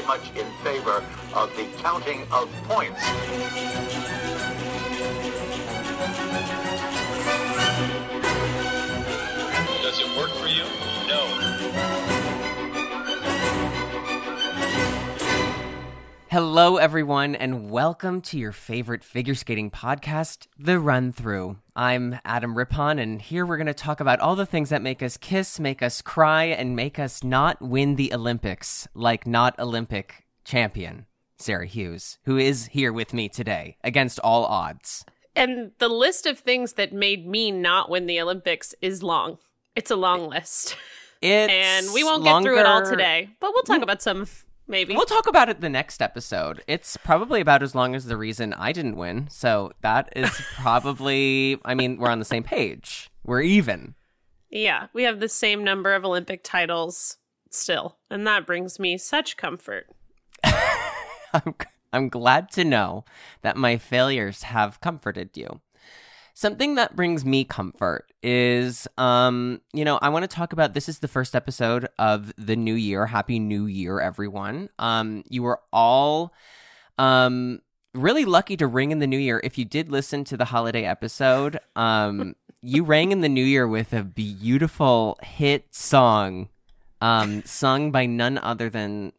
very much in favor of the counting of points. Does it work for you? No. Hello, everyone, and welcome to your favorite figure skating podcast, The Run Through. I'm Adam Rippon, and here we're going to talk about all the things that make us kiss, make us cry, and make us not win the Olympics, like not Olympic champion Sarah Hughes, who is here with me today against all odds. And the list of things that made me not win the Olympics is long. It's a long list. It's and we won't get through it all today, but we'll talk mm. about some maybe. We'll talk about it the next episode. It's probably about as long as the reason I didn't win. So that is probably, I mean, we're on the same page. We're even. yeah, we have the same number of Olympic titles still, and that brings me such comfort. I'm, I'm glad to know that my failures have comforted you. Something that brings me comfort is, um, you know, I want to talk about this is the first episode of the new year. Happy New Year, everyone. Um, you were all, um, really lucky to ring in the new year. If you did listen to the holiday episode, um, you rang in the new year with a beautiful hit song, um, sung by none other than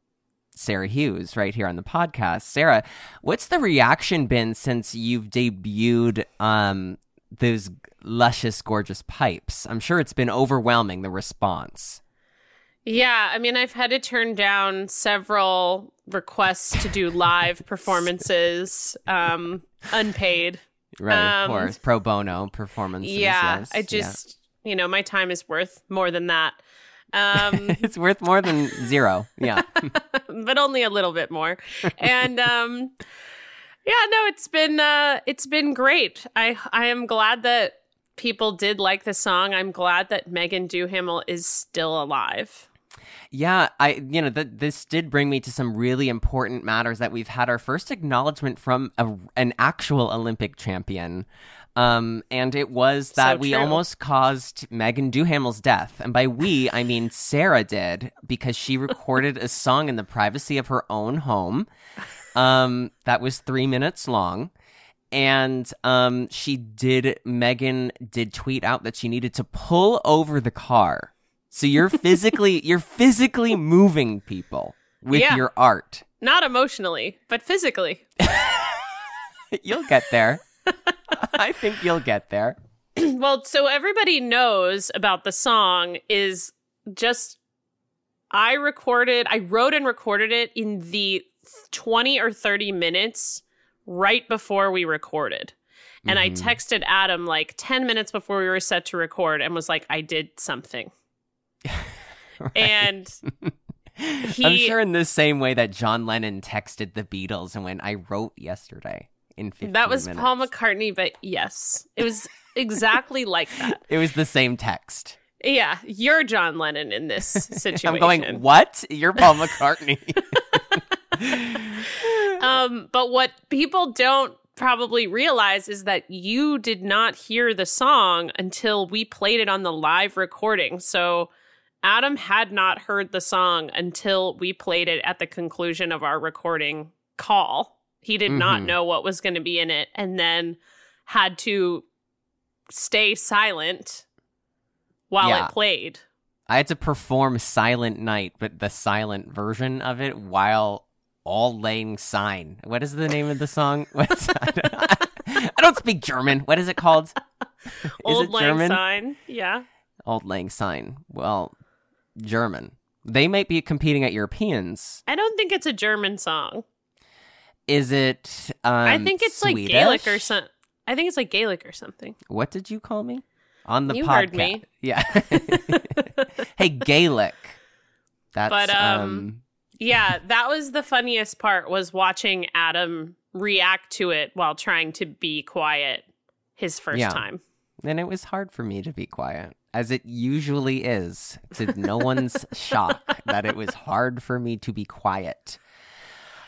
Sarah Hughes right here on the podcast. Sarah, what's the reaction been since you've debuted um those luscious gorgeous pipes? I'm sure it's been overwhelming the response. Yeah, I mean, I've had to turn down several requests to do live performances, um, unpaid. Right, of Um, course. Pro bono performances. yeah, yes, I yeah. just, you know, my time is worth more than that. Um, it's worth more than zero. Yeah. but only a little bit more. And um yeah, no, it's been uh it's been great. I I am glad that people did like the song. I'm glad that Meagan Duhamel is still alive. Yeah, I you know that this did bring me to some really important matters that we've had our first acknowledgement from a, an actual Olympic champion. Um, and it was that So we almost caused Meagan Duhamel's death. And by we, I mean Sarah did because she recorded a song in the privacy of her own home. Um, that was three minutes long. And um, she did, Meagan did tweet out that she needed to pull over the car. So you're physically, you're physically moving people with Yeah. your art. Not emotionally, but physically. You'll get there. I think you'll get there. well, so everybody knows about the song is just I recorded, I wrote and recorded it in the 20 or 30 minutes right before we recorded. And I Mhm. texted Adam like 10 minutes before we were set to record and was like, I did something. And I'm he- sure in the same way that John Lennon texted the Beatles and went, I wrote yesterday in 15 that was minutes. Paul McCartney, but yes, it was exactly like that. It was the same text. Yeah, you're John Lennon in this situation. I'm going, what? You're Paul McCartney. Um, but what people don't probably realize is that you did not hear the song until we played it on the live recording. So Adam had not heard the song until we played it at the conclusion of our recording call. He did not Mhm. know what was going to be in it and then had to stay silent while Yeah. it played. I had to perform Silent Night, but the silent version of it while all laying sign. What is the name of the song? What's I don't speak German. What is it called? Is Old it Lang German? Syne. Yeah. Auld Lang Syne. Well, German. They might be competing at Europeans. I don't think it's a German song. Is it? Um, I think it's like Gaelic or something. I think it's like Gaelic or something. What did you call me on the You podcast? heard me. Yeah. hey, Gaelic. That's But, um, um, Yeah, that was the funniest part was watching Adam react to it while trying to be quiet his first Yeah. time. and it was hard for me to be quiet, as it usually is. To no one's shock that it was hard for me to be quiet.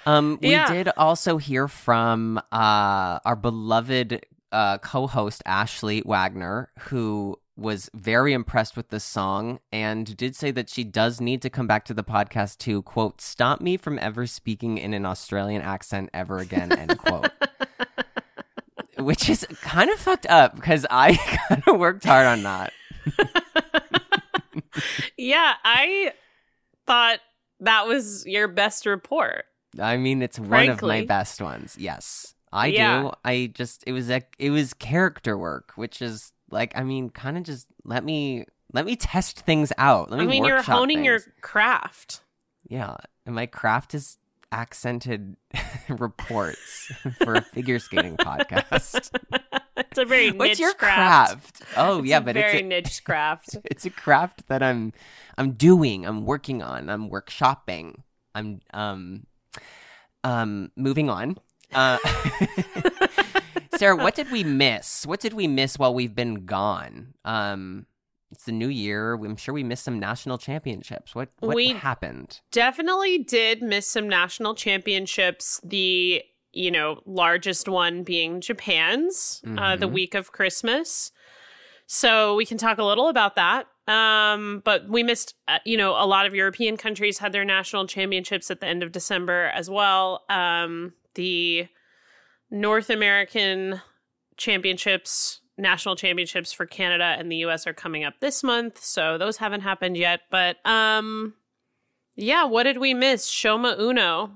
Um, we Yeah. did also hear from uh, our beloved uh, co-host Ashley Wagner, who was very impressed with the song and did say that she does need to come back to the podcast to quote stop me from ever speaking in an Australian accent ever again end quote. Which is kind of fucked up because I kind of worked hard on that. yeah, I thought that was your best report. I mean, it's one of my best ones. Yes, I Yeah. do. I just it was a it was character work, which is like I mean, kind of just let me let me test things out. Let I mean, you're honing your craft. yeah. And my craft is accented reports for a figure skating podcast. it's a very What's niche your craft. craft? Oh It's yeah, but very it's a, very niche craft. it's a craft that I'm I'm doing, I'm working on, I'm workshopping. I'm um um moving on. Uh Sarah, what did we miss? What did we miss while we've been gone? Um it's the new year. I'm sure we missed some national championships. What what We- happened? Definitely did miss some national championships. The you know largest one being Japan's uh, the Mhm. week of Christmas. So we can talk a little about that. Um, but we missed, uh, you know, a lot of European countries had their national championships at the end of December as well. Um, the North American championships, national championships for Canada and the US are coming up this month. So those haven't happened yet. But um, yeah, what did we miss? Shoma Uno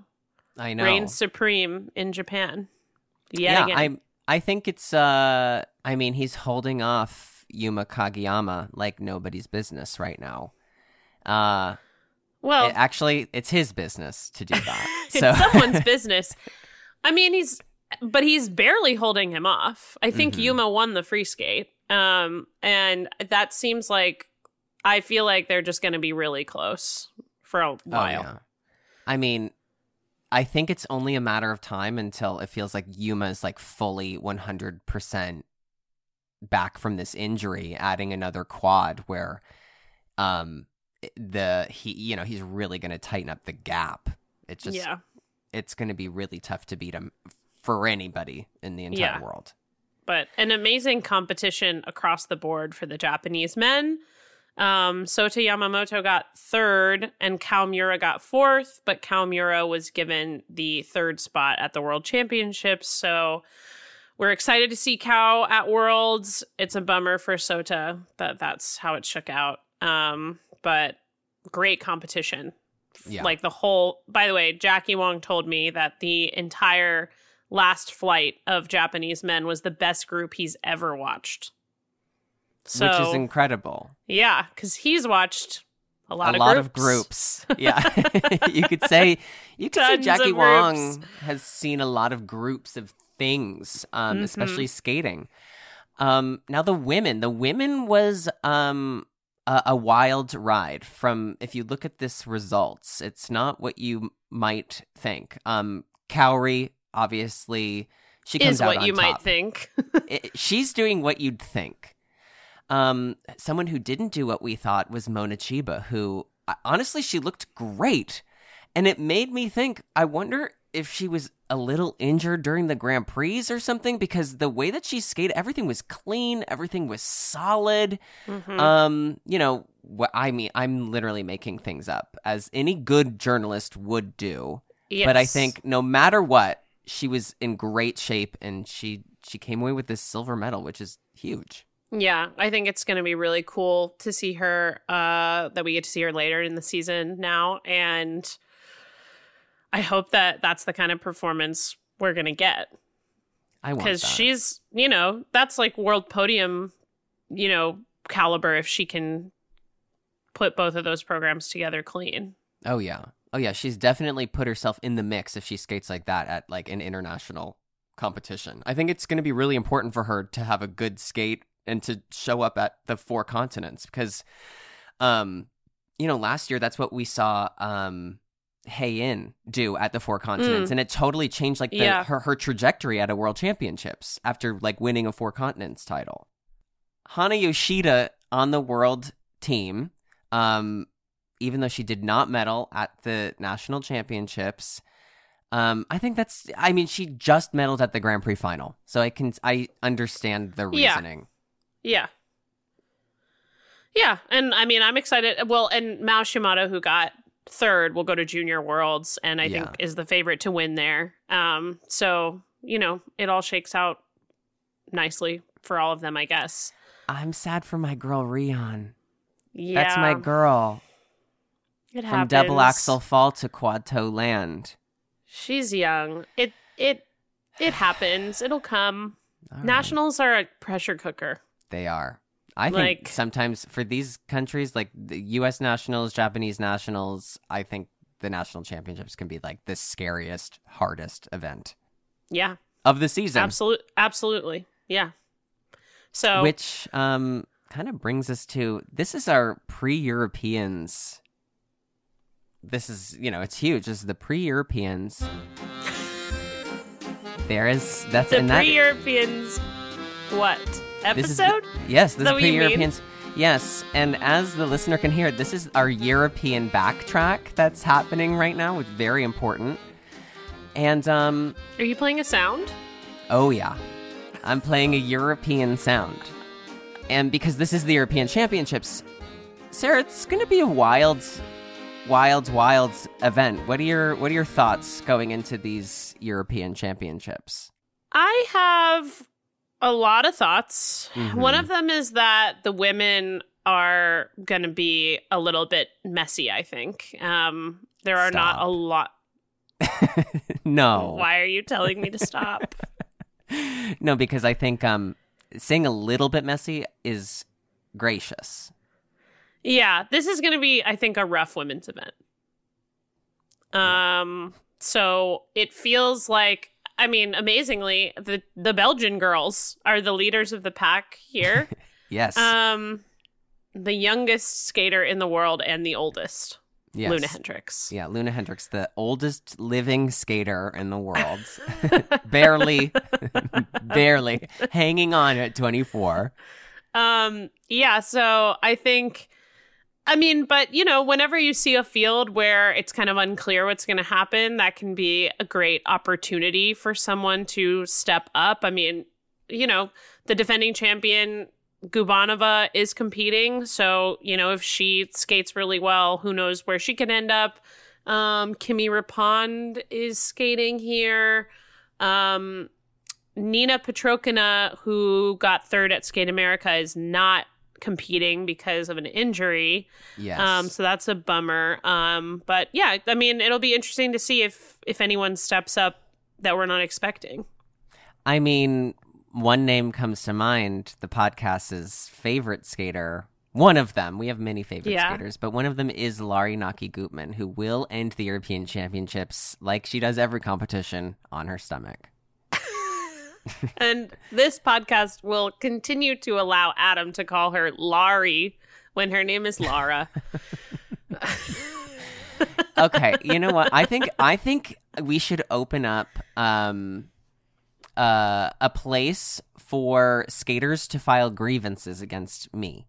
I know. reigns supreme in Japan. Yet yeah, again. I I think it's uh I mean he's holding off Yuma Kageyama like nobody's business right now. Uh well, it- actually it's his business to do that. it's so someone's business. I mean, he's but he's barely holding him off. I think Mhm. Yuma won the free skate. Um and that seems like I feel like they're just going to be really close for a Oh, while. yeah. I mean, I think it's only a matter of time until it feels like Yuma is like fully 100% back from this injury, adding another quad where um the he you know, he's really going to tighten up the gap. It's just yeah. it's going to be really tough to beat him for anybody in the entire Yeah. world. but an amazing competition across the board for the Japanese men. Um, Sota Yamamoto got third and Kao Miura got fourth, but Kao Miura was given the third spot at the World Championships. So we're excited to see Kao at Worlds. It's a bummer for Sota that that's how it shook out. Um, but great competition. Yeah. Like the whole, by the way, Jackie Wong told me that the entire last flight of Japanese men was the best group he's ever watched. So, which is incredible. yeah, because he's watched a lot, a of, lot groups. of groups. Yeah, you could say you could say Jackie Wong has seen a lot of groups of things, um, Mhm. especially skating. Um, now the women, the women was um a, a wild ride. From if you look at this results, it's not what you might think. Um, Kaori obviously she comes Is out what you might think. it, she's doing what you'd think. Um, someone who didn't do what we thought was Mone Chiba, who honestly she looked great, and it made me think. I wonder if she was a little injured during the Grand Prix or something because the way that she skated, everything was clean, everything was solid. Mhm. Um, you know, what I mean, I'm literally making things up as any good journalist would do. But I think no matter what, she was in great shape and she she came away with this silver medal, which is huge. Yeah, I think it's going to be really cool to see her. Uh, that we get to see her later in the season now, and I hope that that's the kind of performance we're going to get I want because she's, you know, that's like world podium, you know, caliber if she can put both of those programs together clean. Oh yeah. Oh yeah, she's definitely put herself in the mix if she skates like that at like an international competition. I think it's going to be really important for her to have a good skate and to show up at the four continents because um you know, last year that's what we saw um Hae-in do at the four continents and it totally changed like the, Yeah. her her trajectory at a world championships after like winning a four continents title. Hana Yoshida on the world team um even though she did not medal at the national championships. Um, I think that's. I mean, she just medaled at the Grand Prix final, so I can I understand the Yeah. reasoning. Yeah. Yeah, and I mean, I'm excited. Well, and Mao Shimada, who got third, will go to Junior Worlds, and I Yeah. think is the favorite to win there. Um, so you know, it all shakes out nicely for all of them, I guess. I'm sad for my girl Rion. Yeah, That's my girl It from happens. double axel fall to quad toe land. She's young. It it it happens. It'll come. All right. Nationals are a pressure cooker. They are. I think Like- sometimes for these countries, like the U.S. nationals, Japanese nationals, I think the national championships can be like the scariest, hardest event Yeah, of the season. absolute, absolutely. Yeah. So Which um, kind of brings us to this is our pre Europeans. This is, you know, it's huge. This is the pre Europeans. There is, that's, the and that, pre-Europeans, what this is episode? yes, this is you pre? Europeans. Yes, and as the listener can hear, this is our European backtrack that's happening right now, which is very important. And um, Are you playing a sound? Oh, yeah. I'm playing a European sound. And because this is the European Championships, Sarah, it's going to be a wild, wild, wild event. What are your What are your thoughts going into these European Championships? I have a lot of thoughts. Mhm. One of them is that the women are going to be a little bit messy, I think. Um, there are not a lot. no, Why are you telling me to stop? no, because I think um, saying a little bit messy is gracious. yeah, this is going to be, I think, a rough women's event. Um, so it feels like, I mean, amazingly, the the Belgian girls are the leaders of the pack here. Yes, um, the youngest skater in the world and the oldest, yes. Loena Hendrickx. Yeah, Loena Hendrickx, the oldest living skater in the world. barely, barely hanging on at 24. Um, yeah, so I think I mean, but you know, whenever you see a field where it's kind of unclear what's going to happen, that can be a great opportunity for someone to step up. I mean, you know, the defending champion Gubanova is competing, so you know, if she skates really well, who knows where she could end up. Um, Kimmy Repond is skating here. Um, Niina Petrokina, who got third at Skate America, is not competing because of an injury. Yes. Um, so that's a bummer. Um, but yeah, I mean, it'll be interesting to see if if anyone steps up that we're not expecting. I mean, one name comes to mind, the podcast's favorite skater. One of them. We have many favorite Yeah. skaters, but one of them is Laurie Naki Gutmann, who will end the European Championships like she does every competition on her stomach. And this podcast will continue to allow Adam to call her Laurie when her name is Laura. okay you know what? I think i think we should open up um uh a place for skaters to file grievances against me.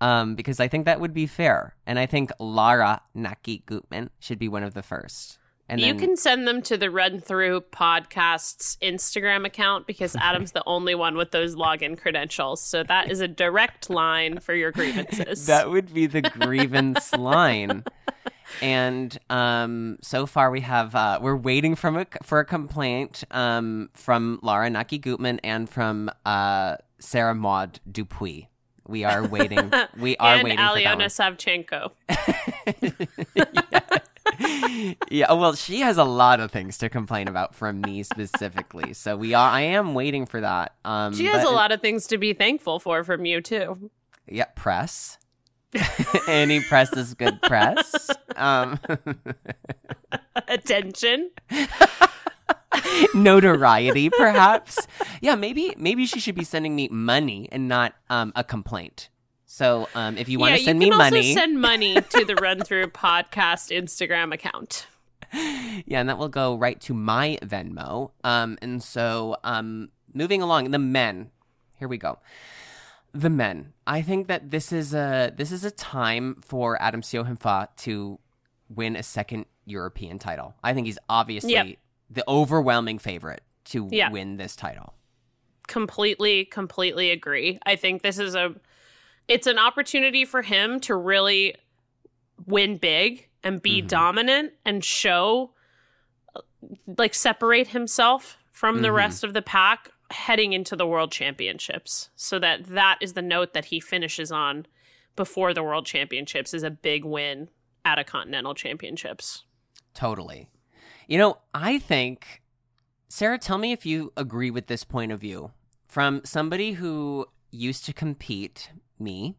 Um because i think that would be fair. And i think lara naki gutmann should be one of the first and you then can send them to the Run Through Podcast's Instagram account because Adam's the only one with those login credentials. So that is a direct line for your grievances. that would be the grievance line and um so far we have uh we're waiting from a for a complaint um from Laura Naki Gutmann and from uh Sarah Maud Dupuis. We are waiting. We are and waiting for that Aliona Savchenko. Yeah, well, she has a lot of things to complain about from me specifically. So we are. I am waiting for that. Um, She has but- a lot of things to be thankful for from you too. Yeah, press. Any press is good press. Um, Attention. notoriety, perhaps. Yeah, maybe maybe she should be sending me money and not um, a complaint. So um, if you want yeah, to send you me can money, also send money to the Run Through Podcast Instagram account. yeah, and that will go right to my Venmo. Um, and so um, moving along, the men. Here we go. The men. I think that this is a this is a time for Adam Siao Him Fa to win a second European title. I think he's obviously Yep. the overwhelming favorite to Yeah. win this title. completely completely agree i think this is a it's an opportunity for him to really win big and be Mhm. dominant and show like separate himself from the Mhm. rest of the pack heading into the world championships so that that is the note that he finishes on before the world championships is a big win at a continental championships Totally. You know, I think, Sarah, tell me if you agree with this point of view. From somebody who used to compete, me,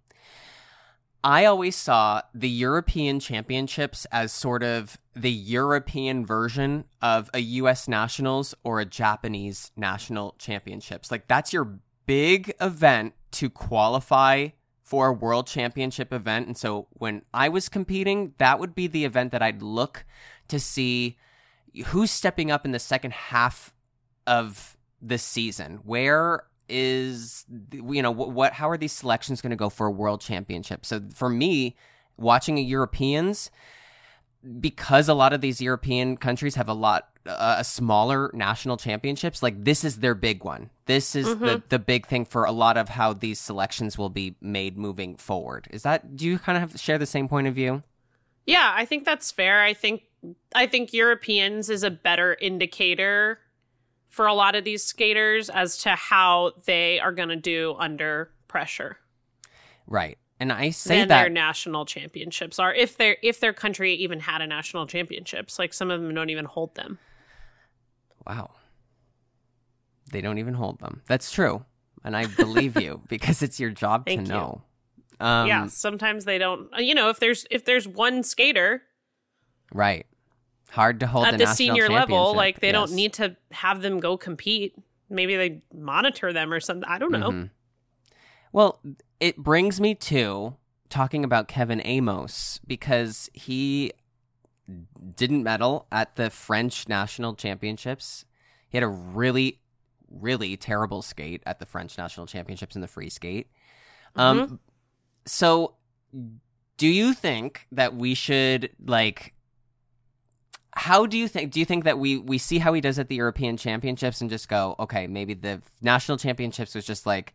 I always saw the European Championships as sort of the European version of a US Nationals or a Japanese National Championships. Like, that's your big event to qualify for a world championship event. And so when I was competing, that would be the event that I'd look to see who's stepping up in the second half of the season. Where is you know what, what how are these selections going to go for a world championship? So for me, watching a Europeans because a lot of these European countries have a lot uh, a smaller national championships like this is their big one. This is the the big thing for a lot of how these selections will be made moving forward. Is that do you kind of have, share the same point of view? Yeah, I think that's fair. I think I think Europeans is a better indicator for a lot of these skaters as to how they are going to do under pressure Right. And I say than that their national championships are if their if their country even had a national championships. Like some of them don't even hold them. Wow. They don't even hold them. That's true. And I believe you because it's your job to you. know. Um, yeah, sometimes they don't. You know, if there's if there's one skater Right. Hard to hold at the national senior level, like they don't need to have them go compete. Maybe they monitor them or something. I don't know. Mhm. Well, it brings me to talking about Kevin Aymoz because he didn't medal at the French national championships. He had a really, really terrible skate at the French national championships in the free skate. Um, so do you think that we should like? How do you think? Do you think that we we see how he does at the European Championships and just go, okay, maybe the national championships was just like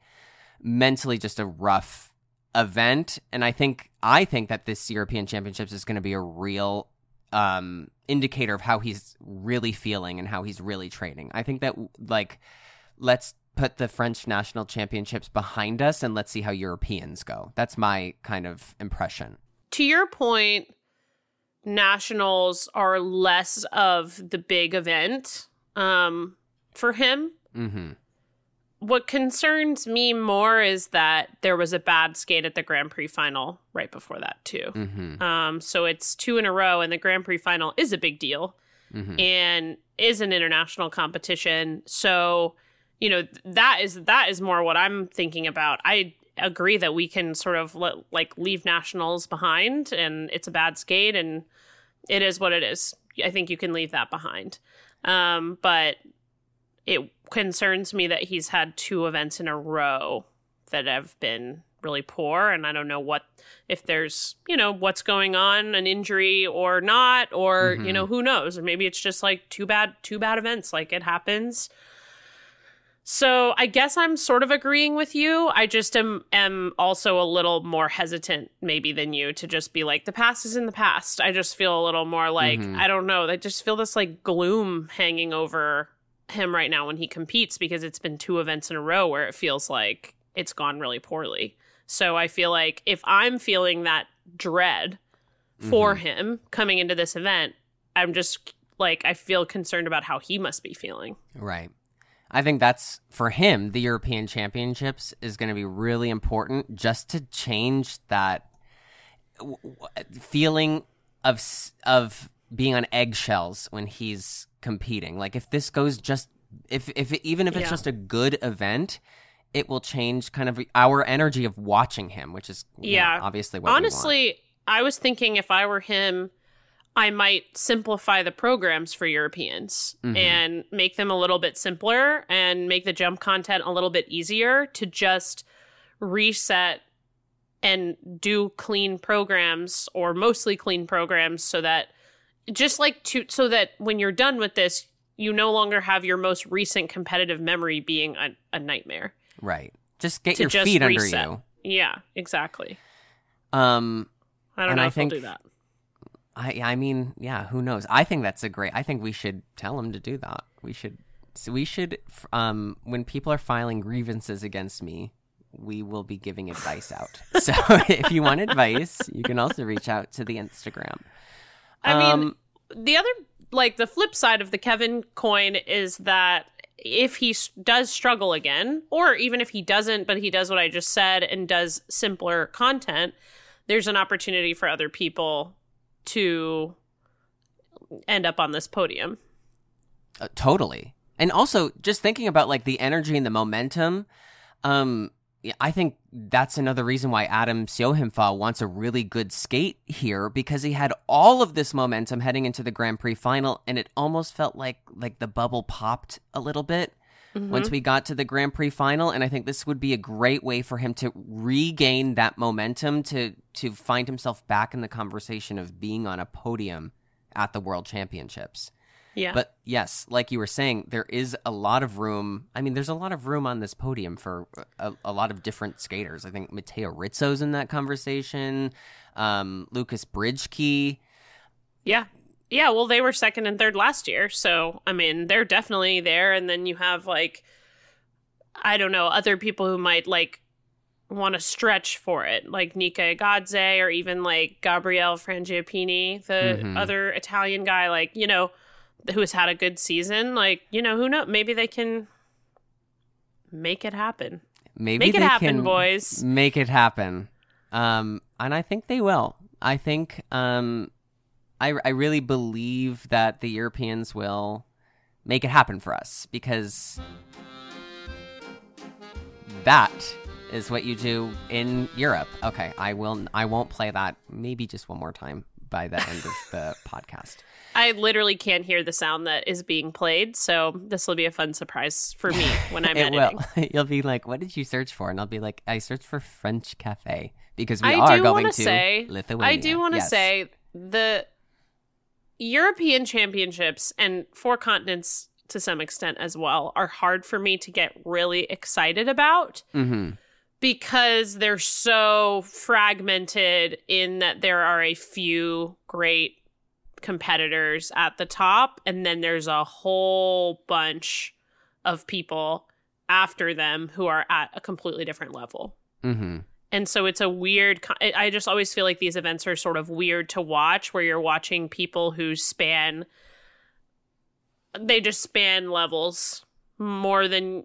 mentally just a rough event, and I think I think that this European Championships is going to be a real um indicator of how he's really feeling and how he's really training. I think that like let's put the French national championships behind us and let's see how Europeans go. That's my kind of impression. to your point, nationals are less of the big event um, for him. Mm-hmm. What concerns me more is that there was a bad skate at the Grand Prix final right before that too. Mm-hmm. Um, so it's two in a row, and the Grand Prix final is a big deal Mm-hmm. and is an international competition. So you know that is that is more what I'm thinking about. I agree that we can sort of let, like leave nationals behind, and it's a bad skate, and it is what it is. I think you can leave that behind. Um, but it concerns me that he's had two events in a row that have been really poor and I don't know what if there's, you know, what's going on, an injury or not or, you Mhm. know, who knows? Or maybe it's just like two bad two bad events like it happens. So, I guess I'm sort of agreeing with you. I just am am also a little more hesitant maybe than you to just be like the past is in the past. I just feel a little more like Mhm. I don't know. I just feel this like gloom hanging over him right now when he competes because it's been two events in a row where it feels like it's gone really poorly. So I feel like if I'm feeling that dread for Mhm. him coming into this event, I'm just like I feel concerned about how he must be feeling. Right. I think that's for him, the European Championships is going to be really important just to change that w- w- feeling of of being on eggshells when he's competing. Like if this goes just if if it, even if it's Yeah. just a good event, it will change kind of our energy of watching him, which is you know, Yeah. obviously what we want. Honestly, I was thinking if I were him, I might simplify the programs for Europeans Mhm. and make them a little bit simpler and make the jump content a little bit easier to just reset and do clean programs or mostly clean programs so that just like to so that when you're done with this you no longer have your most recent competitive memory being a, a nightmare Right. Just get your just feet reset. under you. Yeah, exactly. Um, I don't And know I if think- we'll do that. I I mean, yeah, who knows? I think that's a great. I think we should tell him to do that. We should. So we should. Um, when people are filing grievances against me, we will be giving advice out. so if you want advice, you can also reach out to the Instagram. I mean, Um, the other like the flip side of the Kevin coin is that if he does struggle again or even if he doesn't but he does what I just said and does simpler content there's an opportunity for other people to end up on this podium. Uh, totally. And also just thinking about like the energy and the momentum, um I think that's another reason why Adam Siao Him Fa wants a really good skate here because he had all of this momentum heading into the Grand Prix final and it almost felt like like the bubble popped a little bit once we got to the Grand Prix final and I think this would be a great way for him to regain that momentum to to find himself back in the conversation of being on a podium at the World Championships. Yeah. But yes, like you were saying, there is a lot of room. I mean, there's a lot of room on this podium for a, a lot of different skaters. I think Matteo Rizzo's in that conversation. Um, Lukas Britschgi. Yeah. Yeah, well they were second and third last year, so I mean, they're definitely there and then you have like I don't know, other people who might like want to stretch for it, like Nika Egadze or even like Gabriele Frangipani, the Mhm. other Italian guy like, you know, who has had a good season, like, you know, who knows, maybe they can make it happen. Maybe Make it happen, boys. Make it happen. Um, and I think they will. I think um, I I really believe that the Europeans will make it happen for us because that is what you do in Europe. Okay, I will. I won't play that. Maybe just one more time by the end of the podcast. I literally can't hear the sound that is being played, so this will be a fun surprise for me when I'm it editing. will. You'll be like, "What did you search for?" And I'll be like, "I searched for French cafe because we I are going to say, Lithuania." I do want to Yes. say the European Championships and four continents to some extent as well are hard for me to get really excited about Mhm. because they're so fragmented in that there are a few great competitors at the top and then there's a whole bunch of people after them who are at a completely different level. Mhm. And so it's a weird I just always feel like these events are sort of weird to watch where you're watching people who span they just span levels more than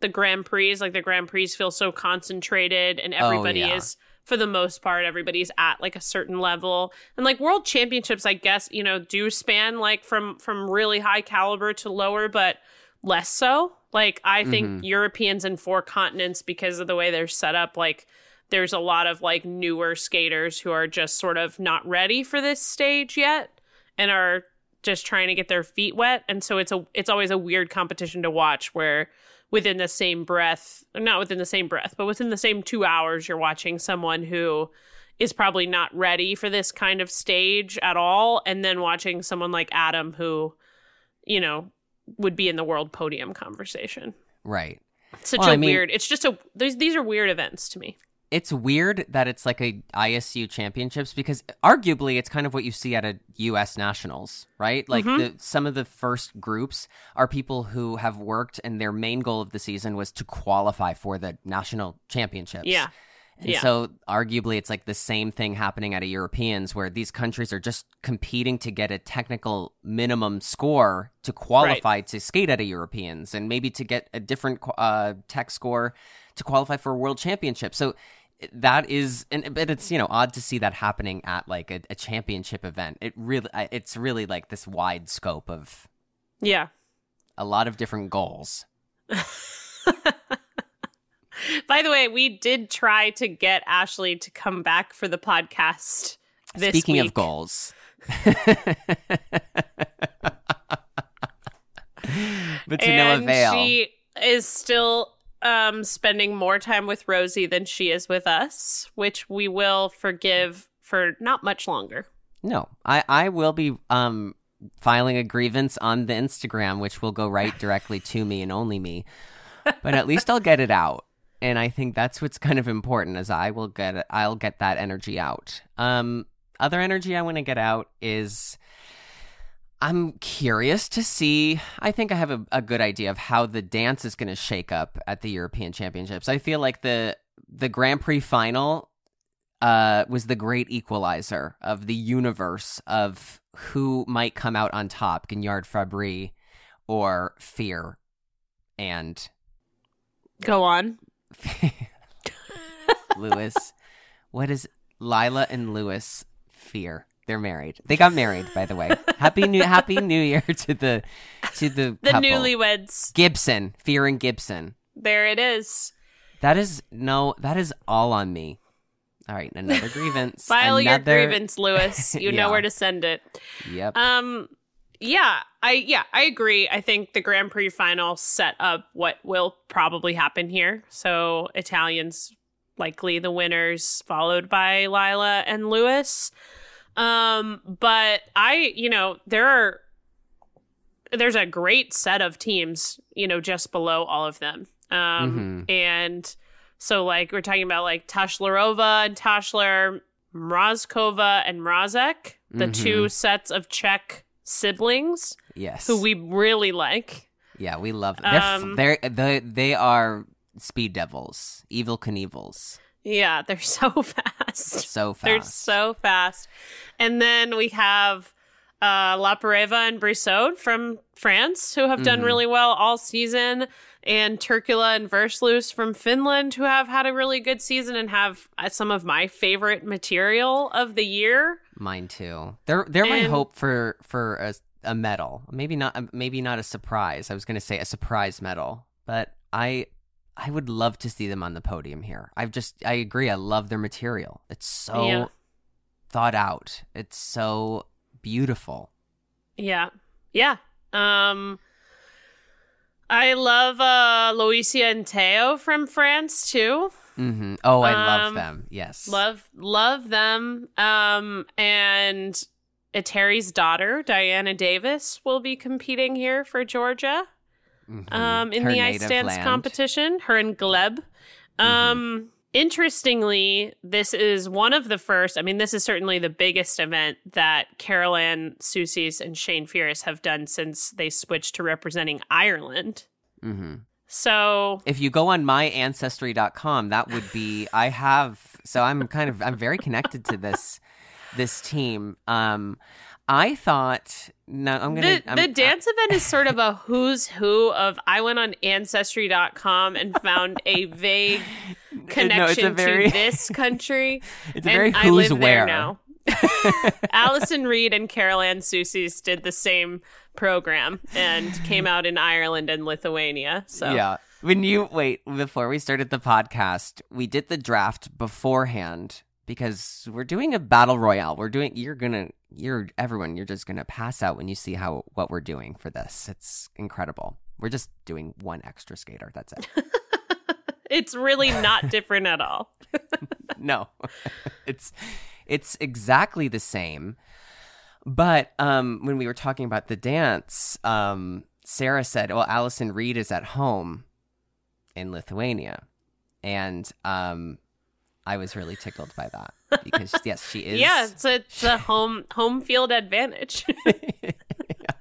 the Grand Prix. Like the Grand Prix feel so concentrated and everybody yeah. is for the most part everybody's at like a certain level. And like World Championships I guess, you know, do span like from from really high caliber to lower but less so. Like I think Mhm. Europeans in four continents because of the way they're set up like there's a lot of like newer skaters who are just sort of not ready for this stage yet and are just trying to get their feet wet. And so it's a it's always a weird competition to watch where within the same breath not within the same breath but within the same 2 hours you're watching someone who is probably not ready for this kind of stage at all. And then watching someone like Adam who you know would be in the world podium conversation. Right. such Well, a I mean- weird it's just a these these are weird events to me It's weird that it's like a ISU championships because arguably it's kind of what you see at a US nationals, right? Like Mhm. the some of the first groups are people who have worked and their main goal of the season was to qualify for the national championships. yeah And Yeah. so arguably it's like the same thing happening at a Europeans where these countries are just competing to get a technical minimum score to qualify to skate at a Europeans and maybe to get a different uh, tech score to qualify for a world championship. So that is and but it's you know odd to see that happening at like a, a championship event. It really it's really like this wide scope of yeah a lot of different goals. By the way, we did try to get Ashley to come back for the podcast this Speaking week. of goals. but to no avail. she is still um, spending more time with Rosie than she is with us, which we will forgive for not much longer. No, I, I will be um filing a grievance on the Instagram, which will go right directly to me and only me. But at least I'll get it out. and I think that's what's kind of important. As I will get, I'll get that energy out. Um, other energy I want to get out is. I'm curious to see. I think I have a, a good idea of how the dance is going to shake up at the European Championships. I feel like the the Grand Prix final uh, was the great equalizer of the universe of who might come out on top, Guignard Fabbri or Fear. And Go on. Lewis. what is Lilah and Lewis Fear? They're married. They got married, by the way. Happy new Happy New Year to the to the The couple. newlyweds. Gibson, Fear and Gibson. There it is. That is no, that is all on me. All right, another grievance. File your grievance, Lewis. You Yeah. know where to send it. Yep. Um yeah, I yeah, I agree. I think the Grand Prix final set up what will probably happen here. So Italians likely the winners, followed by Lilah and Lewis. Um, but I, you know, there are there's a great set of teams, you know, just below all of them. Um and so like we're talking about like Taschlerova and Taschler, Mrazkova and Mrazek, the Mhm. two sets of Czech siblings yes. who we really like. Yeah, we love them. They're, Um, they're they they are speed devils, evil Knievels. Yeah, they're so fast. So fast. They're so fast. And then we have uh Lopareva and Brissaud from France who have done Mhm. really well all season and Turkkila and Versluis from Finland who have had a really good season and have uh, some of my favorite material of the year. Mine too. They're they're my hope for for a, a medal. Maybe not maybe not a surprise. I was going to say a surprise medal, but I I would love to see them on the podium here. I've just I agree. I love their material. It's so Yeah. thought out. It's so beautiful. Yeah. Yeah. Um I love uh Loïcia and Théo from France too. hmm Oh, I love Um, them. Yes. Love love them. Um and Eteri's daughter, Diana Davis, will be competing here for Georgia Mhm. um in Her the ice dance land. competition. Her and Gleb. Um interestingly, this is one of the first, I mean, this is certainly the biggest event that Carol Ann Sousis and Shane Fierce have done since they switched to representing Ireland. Mhm. So if you go on myancestry.com that would be i have so i'm kind of i'm very connected to this this team um i thought no i'm gonna the, I'm, the uh, dance event is sort of a who's who of I went on ancestry.com and found a vague connection very- to this country. it's a and very I who's live where there now. Allison Reed and Carolane Soucisse did the same program and came out in Ireland and Lithuania. So yeah when you wait before we started the podcast we did the draft beforehand because we're doing a battle royale. We're doing you're gonna you're everyone you're just gonna pass out when you see how what we're doing for this. It's incredible. We're just doing one extra skater. That's it. It's really not different at all. no. It's it's exactly the same. But um when we were talking about the dance um sarah said well allison reed is at home in lithuania. And um i was really tickled by that because yes she is Yeah, it's a, it's a home home field advantage.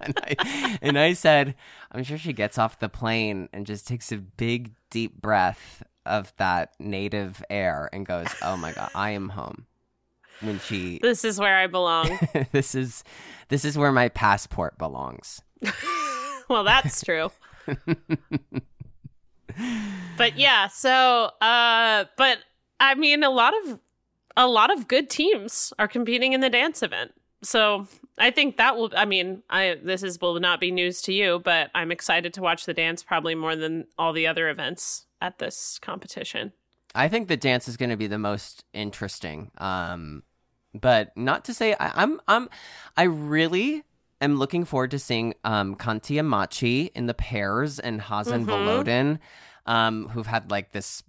and, I, and I said, I'm sure she gets off the plane and just takes a big, deep breath of that native air and goes, Oh my God, I am home. When she, this is where I belong. this is, this is where my passport belongs. well, that's true. but yeah, so uh but I mean a lot of a lot of good teams are competing in the dance event. So I think that will I mean, I this is will not be news to you, but I'm excited to watch the dance probably more than all the other events at this competition. I think the dance is going to be the most interesting. Um, but not to say I, I'm I'm I really am looking forward to seeing um Kantia Machi in the pairs and Hazan Mhm. Volodin, um, who've had like this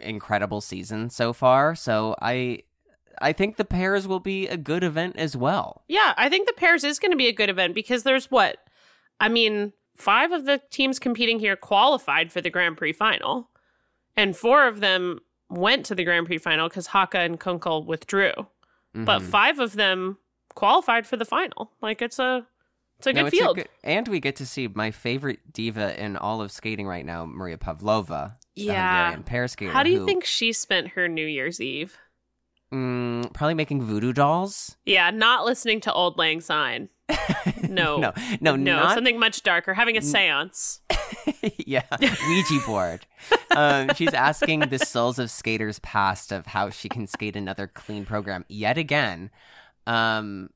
incredible season so far. So I I think the pairs will be a good event as well. Yeah, I think the pairs is going to be a good event because there's what? I mean, five of the teams competing here qualified for the Grand Prix final. and four of them went to the Grand Prix final because Hocke and Kunkel withdrew. But Mhm. five of them qualified for the final. Like it's a it's a No, good it's a field. good- and we get to see my favorite diva in all of skating right now, Maria Pavlova, Yeah. Hungarian pair skater. How do you who- think she spent her New Year's Eve? Mm, probably making voodoo dolls. Yeah, not listening to Auld Lang Syne. No. no, no, no, not something much darker. Having a séance. yeah, Ouija board. Um, she's asking the souls of skaters past of how she can skate another clean program yet again. Um,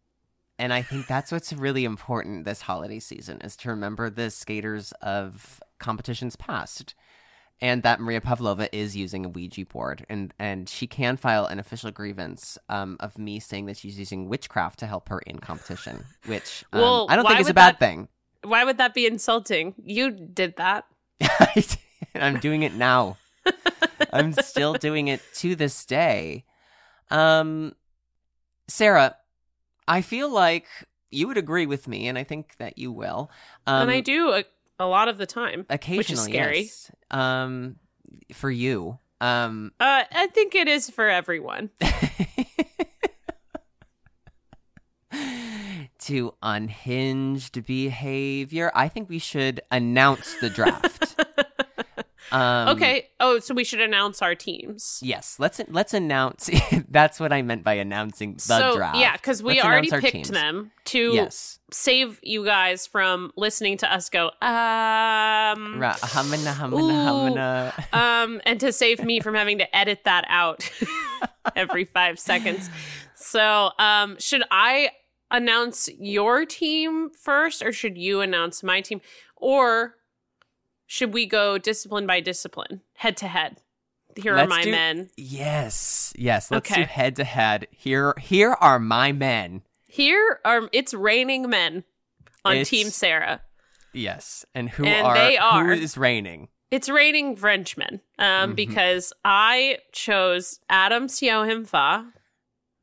and I think that's what's really important this holiday season is to remember the skaters of competitions past. And that Maria Pavlova is using a Ouija board, and, and she can file an official grievance um, of me saying that she's using witchcraft to help her in competition, which um, Well, I don't think is a bad that- thing. Why would that be insulting? You did that. I'm doing it now. I'm still doing it to this day. Um, Sarah, I feel like you would agree with me, and I think that you will. Um, and I do a, lot of the time. occasionally, scary. yes. Um, for you, um, Uh, I think it is for everyone. to unhinged behavior. I think we should announce the draft. Um, okay. Oh, so we should announce our teams. Yes, let's let's announce. that's what I meant by announcing the so draft. yeah, because we Let's already picked teams. them to Yes, save you guys from listening to us go um Ra- humana, humana, Ooh. humana. um and to save me from having to edit that out every five seconds. So um should I announce your team first or should you announce my team? Or should we go discipline by discipline, head to head? Here are Let's my do- men. Yes, yes. Let's do head to head. Here, here are my men. Here are it's raining men on It's- Team Sarah. Yes, and who And are they are- who is raining? It's raining Frenchmen. Um, Mhm. because I chose Adam Siao Him Fa.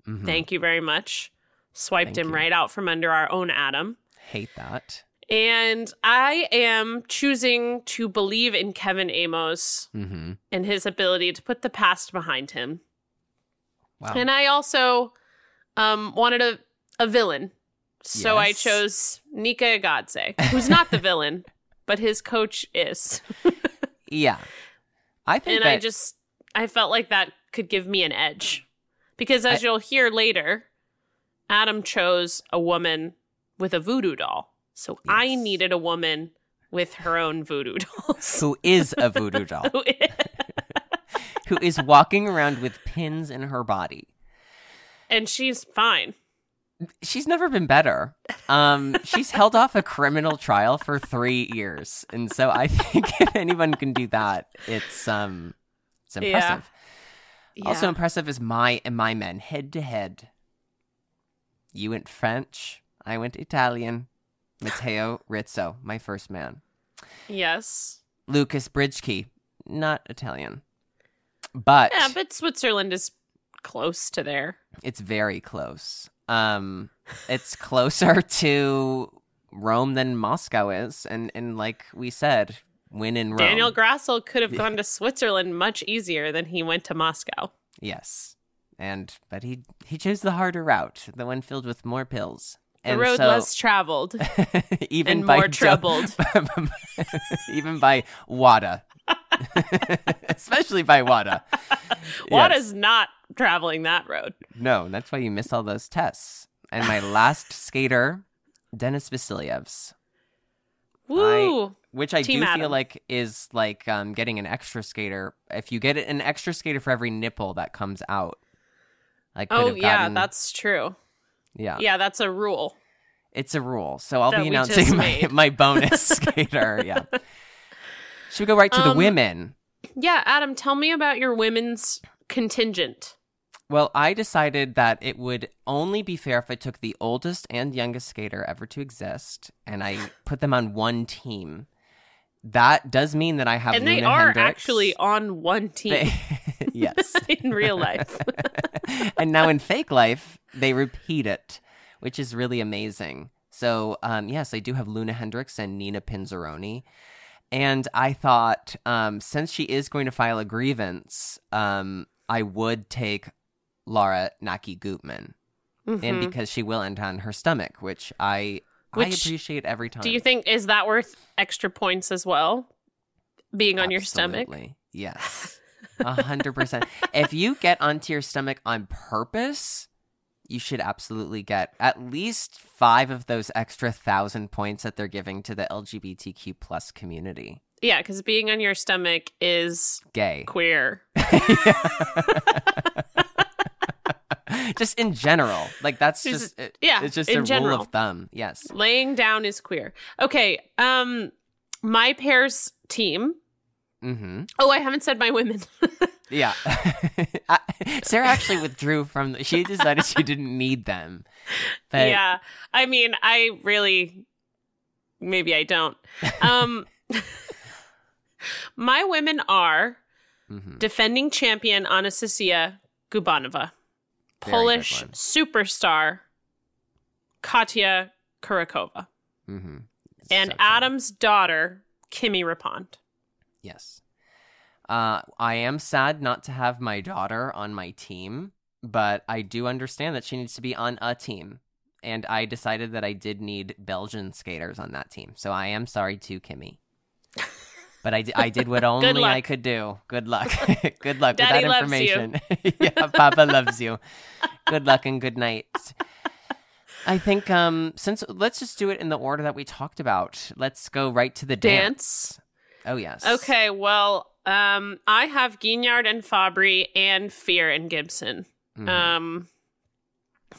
Mhm. Thank you very much. Swiped Thank him you. right out from under our own Adam. Hate that. And I am choosing to believe in Kevin Aymoz Mm-hmm. and his ability to put the past behind him. Wow. And I also um, wanted a, a villain. So I chose Nika Egadze, who's not the villain, but his coach is. yeah, I think and that I just I felt like that could give me an edge. Because as I- you'll hear later, Adam chose a woman with a voodoo doll. So I needed a woman with her own voodoo dolls. who is a voodoo doll who is walking around with pins in her body. and she's fine. she's never been better. Um, she's held off a criminal trial for three years, and so I think if anyone can do that, it's um, it's Yeah. impressive. Also Yeah. impressive is my and my men head to head. You went French, I went Italian. Matteo Rizzo, my first man. yes. Lukas Britschgi, not Italian, but, Yeah, but Switzerland is close to there. it's very close. Um, it's closer to Rome than Moscow is, and and like we said, win in Rome. Daniel Grassl could have gone to Switzerland much easier than he went to Moscow. yes, and but he he chose the harder route, the one filled with more pills. The road so, less traveled even and by more troubled. even by WADA, especially by WADA. Wada's not traveling that road. No, that's why you miss all those tests. And my last skater, Denis Vasilyevs, Woo! which I Team do feel like is like um, getting an extra skater. If you get an extra skater for every nipple that comes out, I could oh have yeah, that's true. Yeah, Yeah, that's a rule. It's a rule. So I'll That be announcing my, my bonus skater. Yeah. Should we go right to the Um, women? Yeah, Adam, tell me about your women's contingent. Well, I decided that it would only be fair if I took the oldest and youngest skater ever to exist and I put them on one team. That does mean that I have and they are Hendrickx. actually on one team They- yes. in real life. and now in fake life, they repeat it, which is really amazing. So, um, yes, I do have Loena Hendrickx and Nina Pinzarrone. And I thought, um, since she is going to file a grievance, um, I would take Laura Naki Gutmann. And Mhm. because she will end on her stomach, which I I appreciate every time. Do you think is that worth extra points as well? Being on your stomach? Absolutely. Yes. A hundred percent. If you get onto your stomach on purpose, you should absolutely get at least five of those extra thousand points that they're giving to the LGBTQ plus community. Yeah, because being on your stomach is Gay. queer. just in general. Like that's Just- just it- yeah, it's just in a rule general. of thumb. Yes. Laying down is queer. Okay. Um, my pairs team. Mm-hmm. Oh, I haven't said my women. Yeah. Sarah actually withdrew from the, she decided she didn't need them. But yeah. I mean, I really maybe I don't. Um my women are Mhm. defending champion Anastasia Gubanova, Polish superstar Katya Kurakova, Mhm. and So. Adam's daughter Kimmy Repond. Yes. Uh, I am sad not to have my daughter on my team, but I do understand that she needs to be on a team. And I decided that I did need Belgian skaters on that team. So I am sorry to Kimmy. But I, d- I did what only I could do. Good luck. good luck Daddy with that information. yeah, Papa loves you. Good luck and good night. I think um since let's just do it in the order that we talked about. Let's go right to the dance. Dance. Oh yes. Okay, well, um, I have Guignard and Fabbri and Fear and Gibson. Mhm. Um,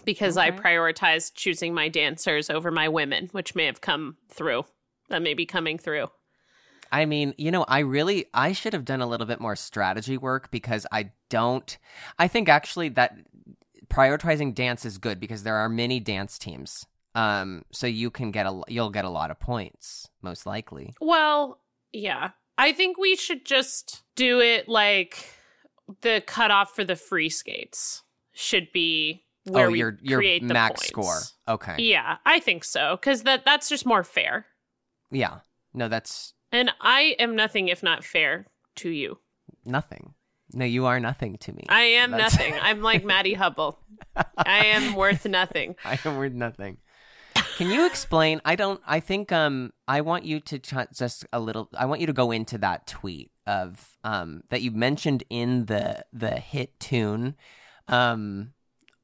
because I prioritized choosing my dancers over my women, which may have come through. That may be coming through. I mean, you know, I really I should have done a little bit more strategy work because I don't I think actually that prioritizing dance is good because there are many dance teams. Um so you can get a you'll get a lot of points most likely. Well, yeah. I think we should just do it like the cutoff for the free skates should be oh, where oh, we your your create the max score. Okay. Yeah, I think so because that that's just more fair. Yeah. No, that's And I am nothing if not fair to you. nothing. No, you are nothing to me. I am That's- nothing. I'm like Maddie Hubbell. I am worth nothing. I am worth nothing. Can you explain? I don't. I think. Um. I want you to ch- just a little. I want you to go into that tweet of um that you mentioned in the the hit tune, um.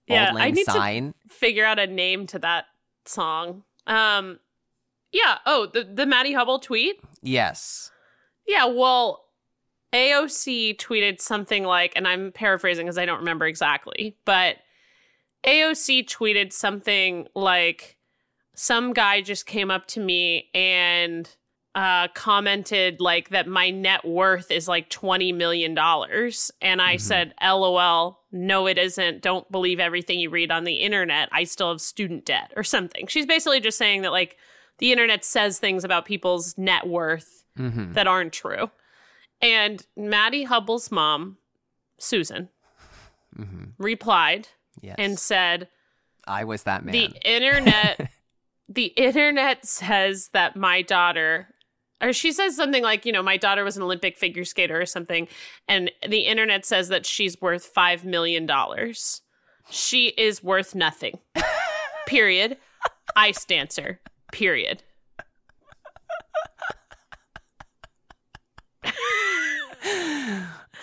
Yeah, Old I need to- Syne. Figure out a name to that song. Um, yeah. Oh, the the Maddie Hubbell tweet. Yes. Yeah. Well, AOC tweeted something like, and I'm paraphrasing because I don't remember exactly, but AOC tweeted something like, some guy just came up to me and uh, commented like that my net worth is like $20 million. And I Mhm. said, LOL, no, it isn't. Don't believe everything you read on the internet. I still have student debt or something. She's basically just saying that like the internet says things about people's net worth Mm-hmm. that aren't true. And Maddie Hubbell's mom, Susan, Mm-hmm. replied Yes. and said, I was that man. the internet the internet says that my daughter or she says something like you know my daughter was an olympic figure skater or something and the internet says that she's worth 5 million dollars. She is worth nothing. Period. Ice dancer. Period.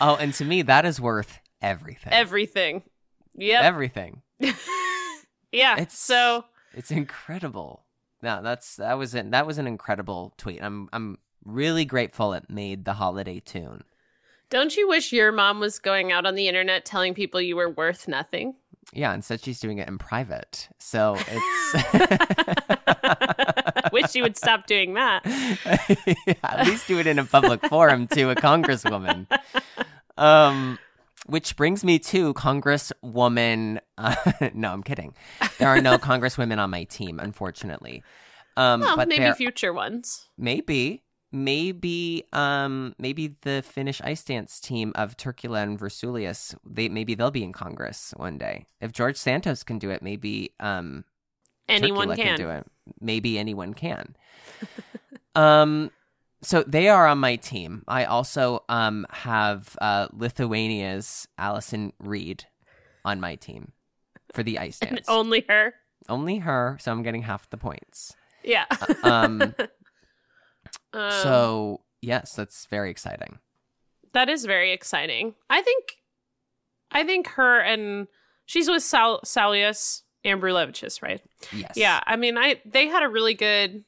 Oh, and to me, that is worth everything. everything. Yep. Everything. yeah It's so It's incredible. No, that's that was an that was an incredible tweet. I'm I'm really grateful it made the holiday tune. don't you wish your mom was going out on the internet telling people you were worth nothing Yeah, instead she's doing it in private. So it's wish she would stop doing that at least do it in a public forum to a congresswoman. Um, which brings me to Congresswoman. Uh, no, I'm kidding. There are no congresswomen on my team, unfortunately. Um, well but maybe there future ones maybe, maybe, um, maybe the Finnish ice dance team of Turkkila and Versluis, they maybe they'll be in Congress one day. If George Santos can do it, maybe um, anyone Turkkila can. do it. Maybe anyone can. um, so they are on my team. I also um have uh, Lithuania's Allison Reed on my team for the ice dance. only her. Only her, so I'm getting half the points. Yeah. Um, Um, so yes, that's very exciting. that is very exciting. I think, I think her and she's with Sal- Saulius Ambrulevicius, right? Yes. Yeah. I mean, I they had a really good.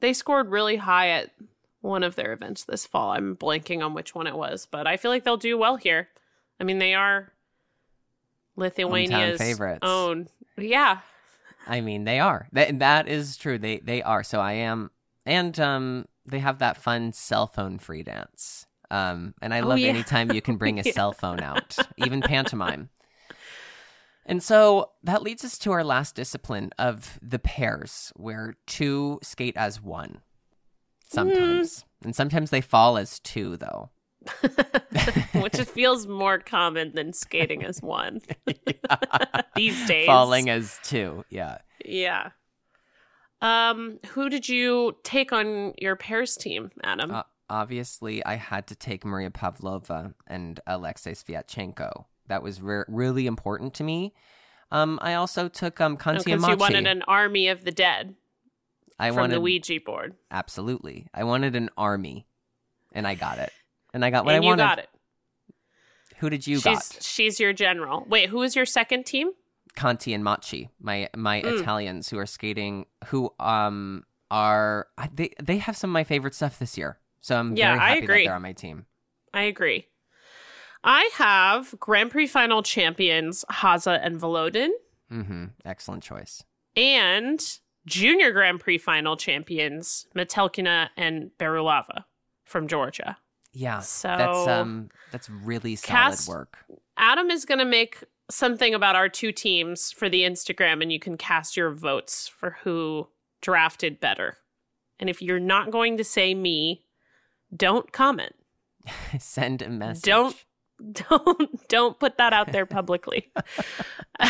They scored really high at one of their events this fall. I'm blanking on which one it was, but I feel like they'll do well here. I mean, they are Lithuania's favorites. own. Yeah. I mean, they are. That that is true. They they are. So I am, and um, they have that fun cell phone free dance. Um, and I Oh, love yeah. anytime you can bring a Yeah. cell phone out, even pantomime. And so that leads us to our last discipline of the pairs, where two skate as one. Sometimes, Mm. and sometimes they fall as two, though. Which feels more common than skating as one these days. Falling as two, yeah. Yeah. Um, who did you take on your pairs team, Adam? Uh, obviously, I had to take Maria Pavlova and Alexei Sviatchenko. That was re- really important to me. Um, I also took um, Conti Because you wanted an army of the dead I from wanted the Ouija board. absolutely. I wanted an army, and I got it. And I got what and I you wanted. got it. Who did you she's got? she's your general. Wait, who is your second team? Conti and Macii, my my Mm. Italians who are skating, who um are they they have some of my favorite stuff this year. So I'm Yeah, very I happy agree. that they're on my team. I agree. I have Grand Prix final champions Hase and Volodin hmm Excellent choice. and junior Grand Prix final champions Metelkina and Berulava from Georgia. Yeah, So that's um that's really solid Cast- work. Adam is going to make something about our two teams for the Instagram, and you can cast your votes for who drafted better. And if you're not going to say me, don't comment. Send a message. Don't don't don't put that out there publicly.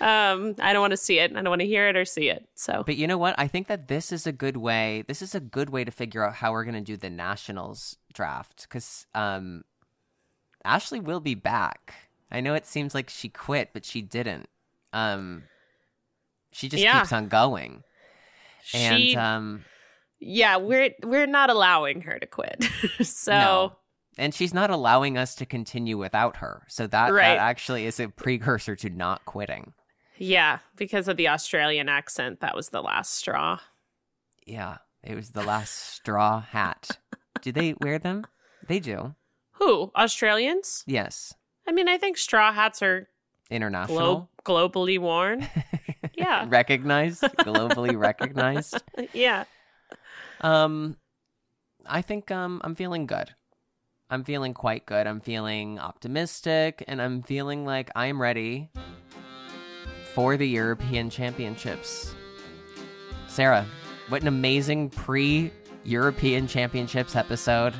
um, I don't want to see it. I don't want to hear it or see it. So But you know what? I think that this is a good way. This is a good way to figure out how we're going to do the Nationals draft because um, Ashley will be back. I know it seems like she quit, but she didn't. Um, she just Yeah. keeps on going, and she, um, yeah, we're we're not allowing her to quit. so No. and she's not allowing us to continue without her. So that Right. that actually is a precursor to not quitting. Yeah, because of the Australian accent, that was the last straw. Yeah, it was the last straw hat. do they wear them? They do. Who Australians? Yes, I mean, I think straw hats are international. glo- globally worn. Yeah. recognized, globally recognized. yeah. Um, I think um I'm feeling good. I'm feeling quite good. I'm feeling optimistic, and I'm feeling like I'm ready for the European Championships. Sarah, what an amazing pre-European Championships episode.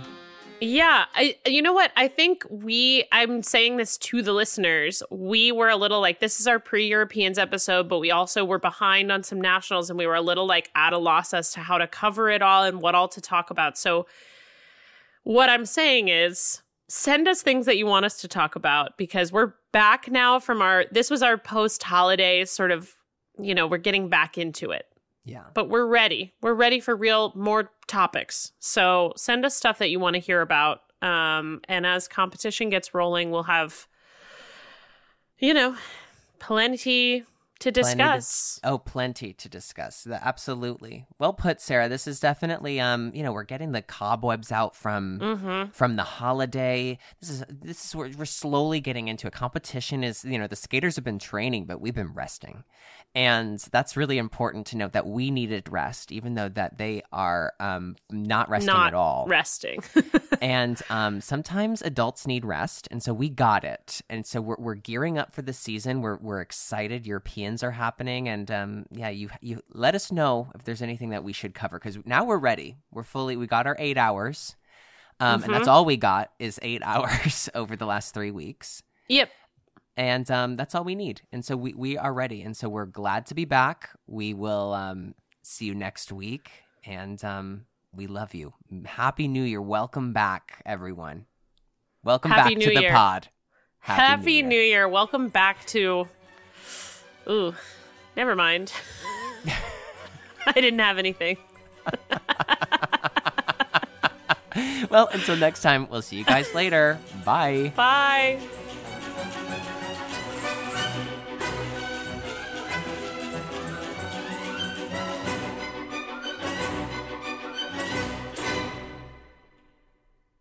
Yeah, I you know what? I think we I'm saying this to the listeners. We were a little like this is our pre-Europeans episode, but we also were behind on some nationals and we were a little like at a loss as to how to cover it all and what all to talk about. So what I'm saying is send us things that you want us to talk about because we're back now from our this was our post-holiday sort of, you know, we're getting back into it Yeah. but we're ready. We're ready for real more topics. So send us stuff that you want to hear about. Um, and as competition gets rolling, we'll have, you know, plenty to Plenty to- discuss. Oh, plenty to discuss. The- Absolutely. Well put, Sarah. This is definitely um, you know, we're getting the cobwebs out from mm-hmm. from the holiday. This is this is where we're slowly getting into a competition is, you know, the skaters have been training, but we've been resting. And that's really important to note that we needed rest, even though that they are um not resting Not at all. Resting. and um, sometimes adults need rest, and so we got it. And so we're we're gearing up for the season. We're we're excited. Are happening, and um, yeah, you you let us know if there's anything that we should cover because now we're ready. We're fully. We got our eight hours, um, and that's all we got is eight hours over the last three weeks. yep. And um, that's all we need. And so we, we are ready. And so we're glad to be back. We will um, see you next week. And um, We love you. Happy New Year. Welcome back, everyone. Welcome Happy back New to the Year. pod. Happy, New, Year. Welcome back to. Ooh, never mind. I didn't have anything. Well, until next time, we'll see you guys later. Bye. Bye.